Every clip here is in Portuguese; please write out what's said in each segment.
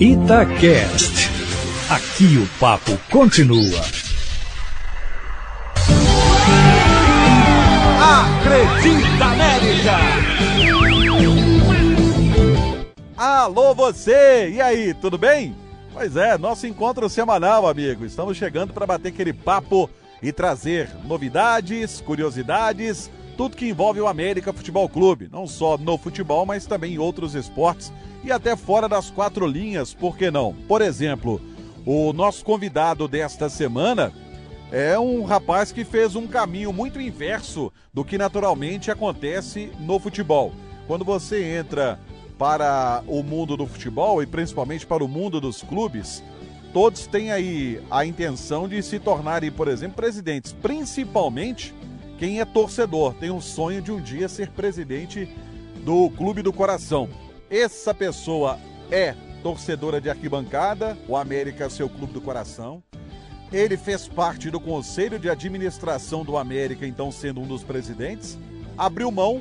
Itacast. Aqui o papo continua. Acredita América! Alô você! E aí, tudo bem? Pois é, nosso encontro semanal, amigo. Estamos chegando para bater aquele papo e trazer novidades, curiosidades, tudo que envolve o América Futebol Clube, não só no futebol, mas também em outros esportes e até fora das quatro linhas, por que não? Por exemplo, o nosso convidado desta semana é um rapaz que fez um caminho muito inverso do que naturalmente acontece no futebol. Quando você entra para o mundo do futebol e principalmente para o mundo dos clubes, todos têm aí a intenção de se tornarem, por exemplo, presidentes, principalmente quem é torcedor, tem um sonho de um dia ser presidente do Clube do Coração. Essa pessoa é torcedora de arquibancada, o América é seu clube do coração. Ele fez parte do conselho de administração do América, então sendo um dos presidentes. Abriu mão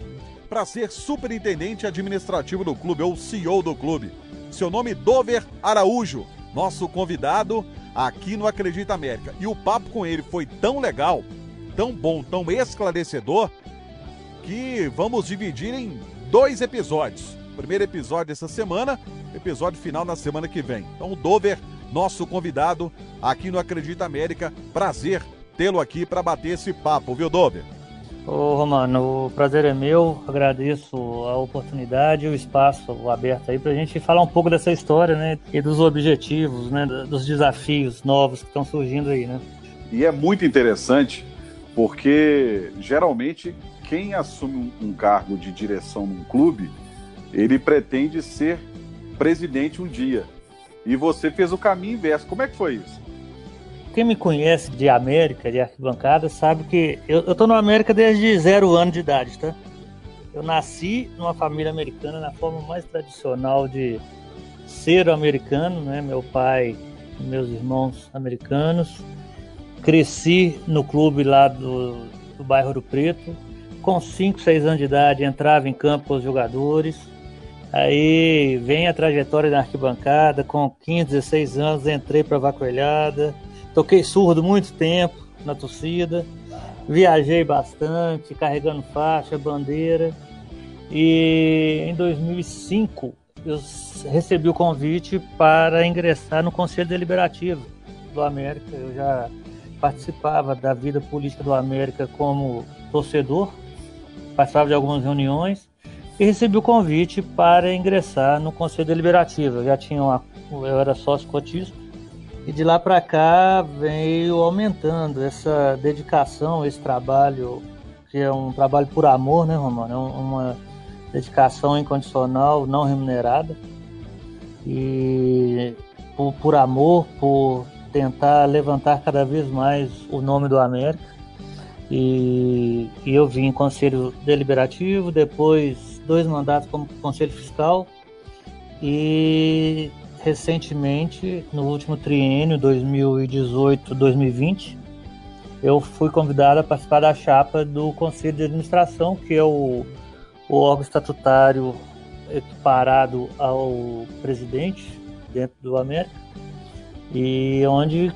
para ser superintendente administrativo do clube, ou CEO do clube. Seu nome Dover Araújo, nosso convidado aqui no Acredita América. E o papo com ele foi tão legal tão bom, tão esclarecedor, que vamos dividir em dois episódios. Primeiro episódio essa semana, episódio final na semana que vem. Então, o Dover, nosso convidado aqui no Acredita América, prazer tê-lo aqui para bater esse papo, viu, Dover? Ô Romano, o prazer é meu, agradeço a oportunidade e o espaço aberto aí para a gente falar um pouco dessa história, né, e dos objetivos, né, dos desafios novos que estão surgindo aí, né. E é muito interessante porque geralmente quem assume um, cargo de direção num clube, ele pretende ser presidente um dia. E você fez o caminho inverso. Como é que foi isso? Quem me conhece de América, de arquibancada, sabe que eu, eu tô no América desde zero ano de idade, tá? Eu nasci numa família americana na forma mais tradicional de ser americano, né? Meu pai meus irmãos americanos cresci no clube lá do, do bairro do Preto. Com 5, 6 anos de idade, entrava em campo com os jogadores. Aí vem a trajetória da arquibancada. Com 15, 16 anos, entrei para a Vacoelhada. Toquei surdo muito tempo na torcida. Viajei bastante, carregando faixa, bandeira. E em 2005 eu recebi o convite para ingressar no Conselho Deliberativo do América. Eu já participava da vida política do América como torcedor, participava de algumas reuniões e recebi o convite para ingressar no Conselho Deliberativo. Eu já tinha uma, eu era sócio cotista e de lá para cá veio aumentando essa dedicação, esse trabalho que é um trabalho por amor, né, Romano? É uma dedicação incondicional, não remunerada e por, por amor, por tentar levantar cada vez mais o nome do América. E, e eu vim em conselho deliberativo, depois dois mandatos como conselho fiscal e recentemente, no último triênio 2018-2020, eu fui convidado a participar da chapa do Conselho de Administração, que é o, o órgão estatutário equiparado ao presidente dentro do América e onde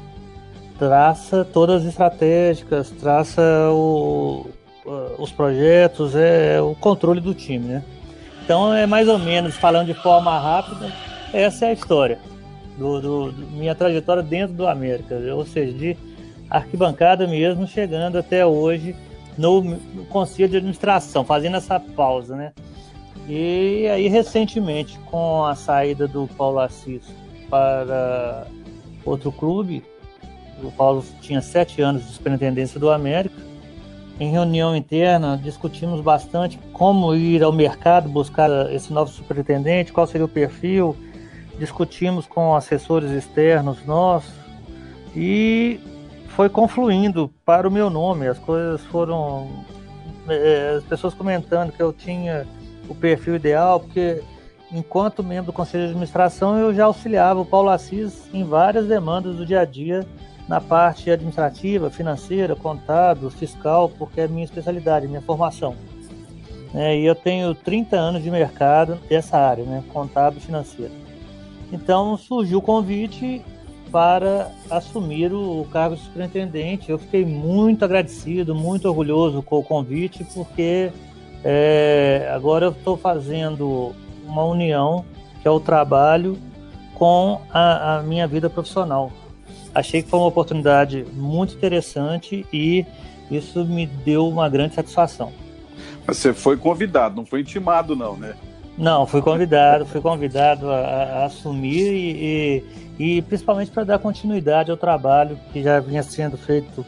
traça todas as estratégicas, traça o, os projetos, é o controle do time, né? Então é mais ou menos, falando de forma rápida, essa é a história do, do minha trajetória dentro do América, ou seja, de arquibancada mesmo, chegando até hoje no, no conselho de administração, fazendo essa pausa, né? E aí recentemente, com a saída do Paulo Assis para outro clube. O Paulo tinha sete anos de superintendência do América. Em reunião interna, discutimos bastante como ir ao mercado buscar esse novo superintendente, qual seria o perfil. Discutimos com assessores externos nossos e foi confluindo para o meu nome. As coisas foram. É, as pessoas comentando que eu tinha o perfil ideal, porque enquanto membro do Conselho de Administração, eu já auxiliava o Paulo Assis em várias demandas do dia a dia na parte administrativa, financeira, contábil, fiscal, porque é a minha especialidade, minha formação. É, e eu tenho 30 anos de mercado dessa área, né, contábil financeira. Então surgiu o convite para assumir o cargo de superintendente. Eu fiquei muito agradecido, muito orgulhoso com o convite, porque é, agora eu estou fazendo uma união, que é o trabalho, com a, a minha vida profissional. Achei que foi uma oportunidade muito interessante e isso me deu uma grande satisfação. Você foi convidado, não foi intimado, não, né? Não, fui convidado, fui convidado a, a assumir e, e, e principalmente para dar continuidade ao trabalho que já vinha sendo feito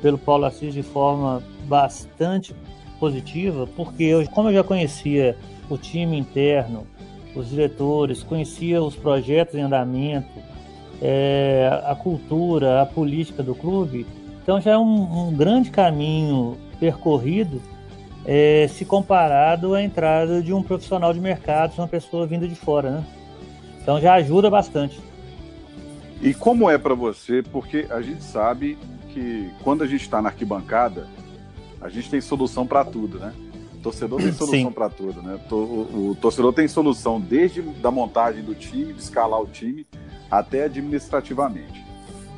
pelo Paulo Assis de forma bastante positiva, porque eu, como eu já conhecia o time interno, os diretores, conhecia os projetos em andamento, é, a cultura, a política do clube, então já é um, um grande caminho percorrido é, se comparado à entrada de um profissional de mercado, uma pessoa vinda de fora, né? Então já ajuda bastante. E como é para você? Porque a gente sabe que quando a gente está na arquibancada, a gente tem solução para tudo, né? Torcedor tem solução para tudo, né? O, o, torcedor tem solução desde da montagem do time, de escalar o time, até administrativamente.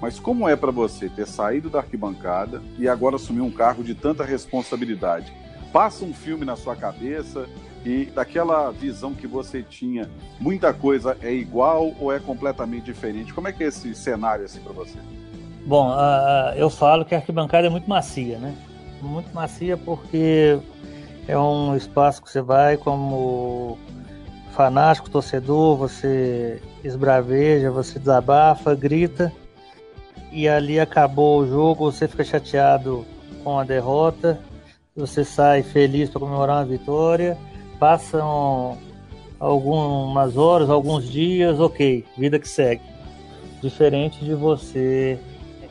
Mas como é para você ter saído da arquibancada e agora assumir um cargo de tanta responsabilidade? Passa um filme na sua cabeça e daquela visão que você tinha, muita coisa é igual ou é completamente diferente? Como é que é esse cenário assim para você? Bom, uh, eu falo que a arquibancada é muito macia, né? muito macia porque é um espaço que você vai como fanático, torcedor, você esbraveja, você desabafa, grita e ali acabou o jogo, você fica chateado com a derrota, você sai feliz para comemorar uma vitória, passam algumas horas, alguns dias, ok, vida que segue. Diferente de você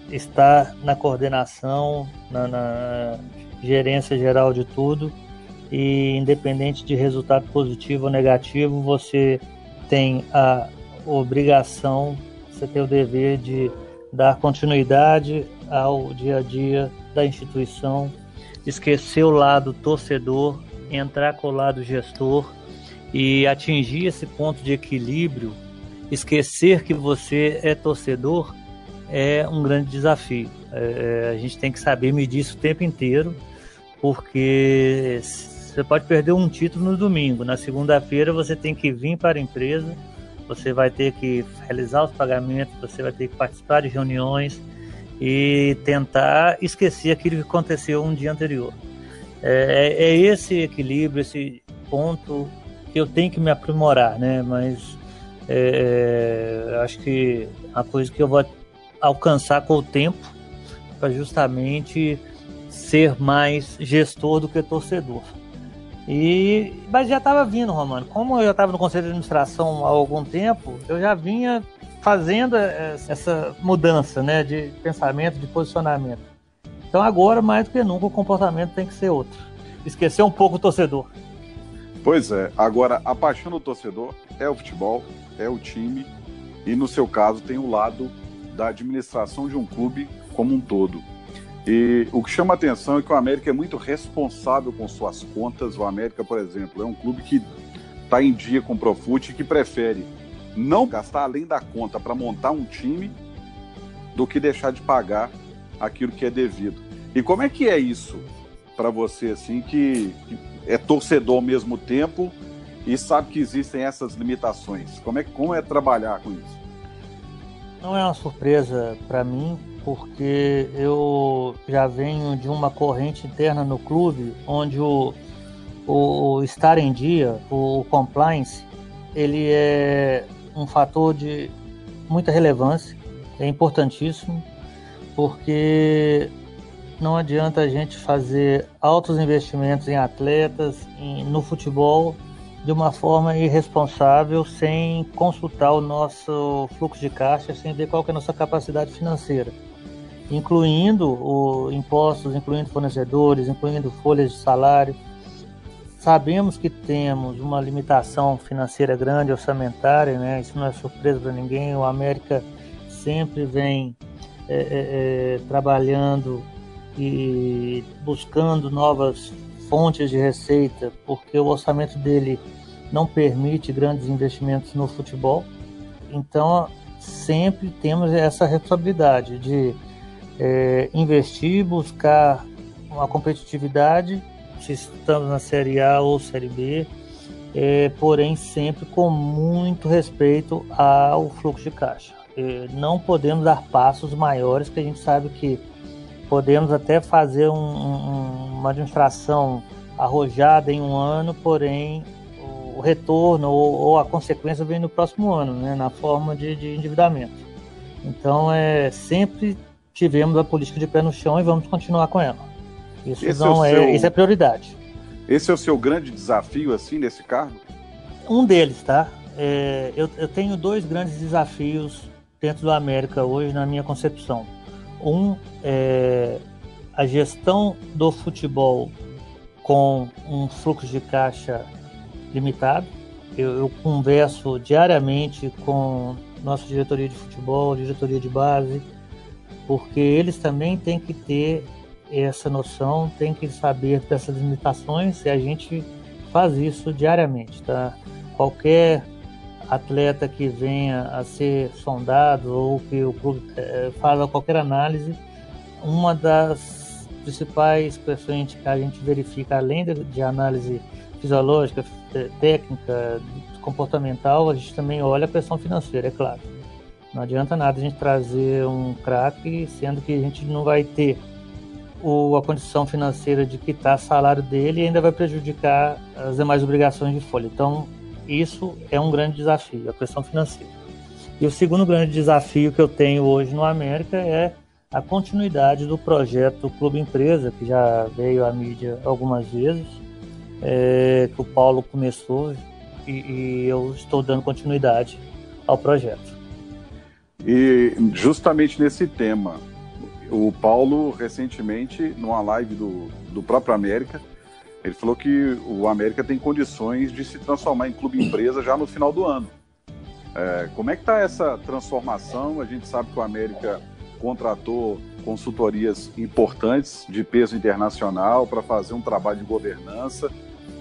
estar na coordenação, na, na gerência geral de tudo e independente de resultado positivo ou negativo, você tem a obrigação, você tem o dever de dar continuidade ao dia a dia da instituição, esquecer o lado torcedor, entrar com o lado gestor e atingir esse ponto de equilíbrio, esquecer que você é torcedor é um grande desafio. É, é, a gente tem que saber medir isso o tempo inteiro, porque você pode perder um título no domingo. Na segunda-feira você tem que vir para a empresa, você vai ter que realizar os pagamentos, você vai ter que participar de reuniões e tentar esquecer aquilo que aconteceu um dia anterior. É, é, é esse equilíbrio, esse ponto que eu tenho que me aprimorar, né? Mas é, acho que a coisa que eu vou alcançar com o tempo para justamente ser mais gestor do que torcedor. E mas já estava vindo, Romano. Como eu já estava no conselho de administração há algum tempo, eu já vinha fazendo essa mudança, né, de pensamento, de posicionamento. Então agora mais do que nunca o comportamento tem que ser outro. Esquecer um pouco o torcedor. Pois é. Agora a paixão do torcedor é o futebol, é o time e no seu caso tem o lado da administração de um clube como um todo. E o que chama atenção é que o América é muito responsável com suas contas. O América, por exemplo, é um clube que está em dia com o Profute e que prefere não gastar além da conta para montar um time do que deixar de pagar aquilo que é devido. E como é que é isso para você, assim, que, que, é torcedor ao mesmo tempo e sabe que existem essas limitações? Como é, como é trabalhar com isso? Não é uma surpresa para mim, porque eu já venho de uma corrente interna no clube onde o, o, o estar em dia, o compliance, ele é um fator de muita relevância, é importantíssimo, porque não adianta a gente fazer altos investimentos em atletas, em, no futebol, de uma forma irresponsável, sem consultar o nosso fluxo de caixa, sem ver qual é a nossa capacidade financeira, incluindo o impostos, incluindo fornecedores, incluindo folhas de salário. Sabemos que temos uma limitação financeira grande, orçamentária, né? isso não é surpresa para ninguém. O América sempre vem é, é, é, trabalhando e buscando novas fontes de receita, porque o orçamento dele não permite grandes investimentos no futebol. então, sempre temos essa responsabilidade de é, investir, buscar uma competitividade, se estamos na Série A ou Série B, é, porém sempre com muito respeito ao fluxo de caixa. É, não podemos dar passos maiores, que a gente sabe que podemos até fazer um, um, uma administração arrojada em um ano, porém o retorno ou, ou, a consequência vem no próximo ano, né, na forma de, de endividamento. Então, é, sempre tivemos a política de pé no chão e vamos continuar com ela. Isso, esse não é, é, seu... isso é prioridade. Esse é o seu grande desafio, assim, nesse cargo? Um deles, tá? É, eu, eu tenho dois grandes desafios dentro do América hoje, na minha concepção. Um é a gestão do futebol com um fluxo de caixa limitado. Eu, eu, converso diariamente com nossa diretoria de futebol, diretoria de base, porque eles também têm que ter essa noção, têm que saber dessas limitações e a gente faz isso diariamente, tá? Qualquer atleta que venha a ser sondado ou que o clube é, faça qualquer análise, uma das principais questões que a gente verifica, além de, de análise fisiológica, técnica, comportamental, a gente também olha a questão financeira, é claro. Não adianta nada a gente trazer um craque, sendo que a gente não vai ter o, a condição financeira de quitar salário dele e ainda vai prejudicar as demais obrigações de folha. Então, isso é um grande desafio, a questão financeira. E o segundo grande desafio que eu tenho hoje no América é a continuidade do projeto Clube Empresa, que já veio à mídia algumas vezes, é, que o Paulo começou e, e eu estou dando continuidade ao projeto. E justamente nesse tema, o Paulo recentemente, numa live do, do próprio América, ele falou que o América tem condições de se transformar em clube empresa já no final do ano. É, como é que está essa transformação? A gente sabe que o América contratou consultorias importantes de peso internacional para fazer um trabalho de governança.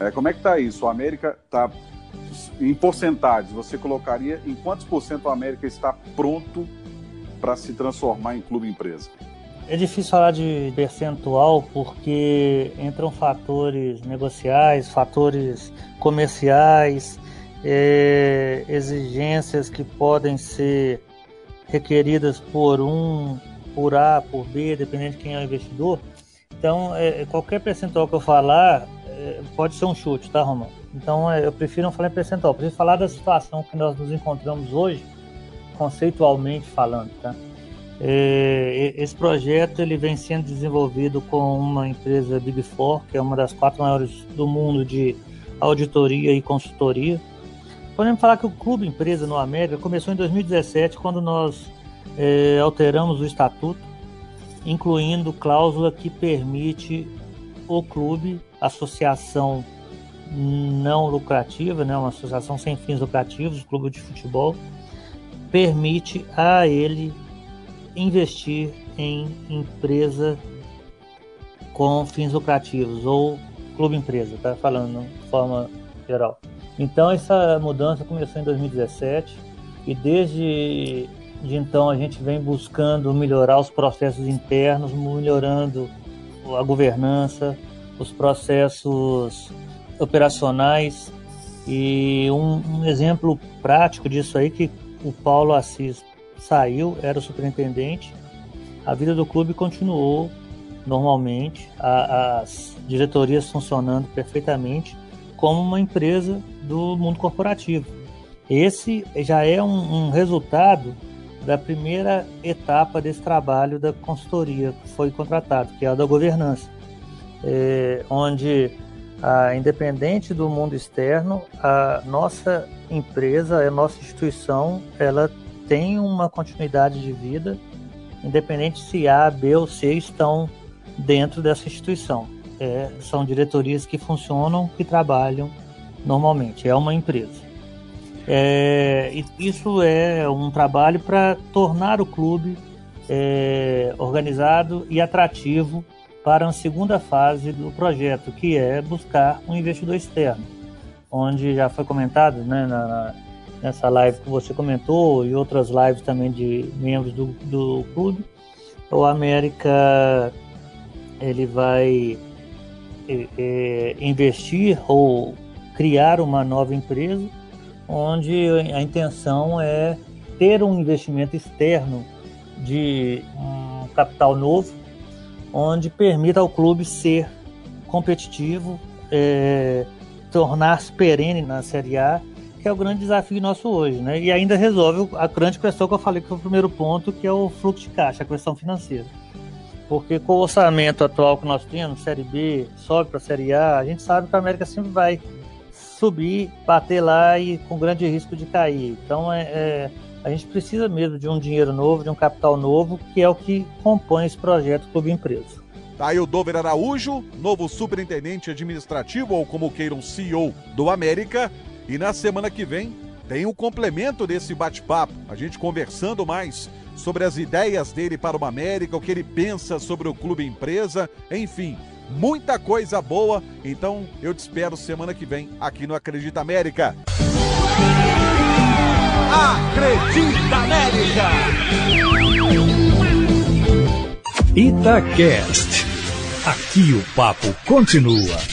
É, como é que está isso? O América está em porcentagens, você colocaria em quantos por cento o América está pronto para se transformar em clube empresa? É difícil falar de percentual porque entram fatores negociais, fatores comerciais, é, exigências que podem ser requeridas por um, por A, por B, dependendo de quem é o investidor. Então, é, qualquer percentual que eu falar pode ser um chute, tá, Romão? Então, é, eu prefiro não falar em percentual, prefiro falar da situação que nós nos encontramos hoje, conceitualmente falando, tá? É, esse projeto ele vem sendo desenvolvido com uma empresa Big Four, que é uma das quatro maiores do mundo de auditoria e consultoria. Podemos falar que o Clube Empresa no América começou em 2017, quando nós é, alteramos o estatuto, incluindo cláusula que permite o clube, associação não lucrativa, né, uma associação sem fins lucrativos, clube de futebol, permite a ele investir em empresa com fins lucrativos ou clube empresa, tá falando de forma geral. Então essa mudança começou em 2017 e desde de então a gente vem buscando melhorar os processos internos, melhorando a governança, os processos operacionais e um, um exemplo prático disso aí que o Paulo Assis saiu, era o superintendente, a vida do clube continuou normalmente, a, as diretorias funcionando perfeitamente como uma empresa do mundo corporativo. Esse já é um, um resultado da primeira etapa desse trabalho da consultoria que foi contratado, que é a da governança, é, onde, a, independente do mundo externo, a nossa empresa, a nossa instituição, ela tem uma continuidade de vida, independente se A, B ou C estão dentro dessa instituição. É, são diretorias que funcionam, que trabalham normalmente. É uma empresa. É, isso é um trabalho para tornar o clube é, organizado e atrativo para uma segunda fase do projeto, que é buscar um investidor externo, onde já foi comentado né, na, nessa live que você comentou e outras lives também de membros do, do clube, o América ele vai é, é, investir ou criar uma nova empresa, onde a intenção é ter um investimento externo de um capital novo, onde permita ao clube ser competitivo, é, tornar-se perene na Série A, que é o grande desafio nosso hoje, né? E ainda resolve a grande questão que eu falei que foi o primeiro ponto, que é o fluxo de caixa, a questão financeira. Porque com o orçamento atual que nós temos, Série B, sobe para a Série A, a gente sabe que a América sempre vai subir, bater lá e com grande risco de cair. Então é, é, a gente precisa mesmo de um dinheiro novo, de um capital novo, que é o que compõe esse projeto Clube Empresa. Tá aí o Dover Araújo, novo superintendente administrativo, ou como queiram, CEO do América. E na semana que vem tem o um complemento desse bate-papo, a gente conversando mais sobre as ideias dele para o América, o que ele pensa sobre o clube empresa, enfim, muita coisa boa. Então eu te espero semana que vem aqui no Acredita América. Acredita América! Itacast. Aqui o papo continua.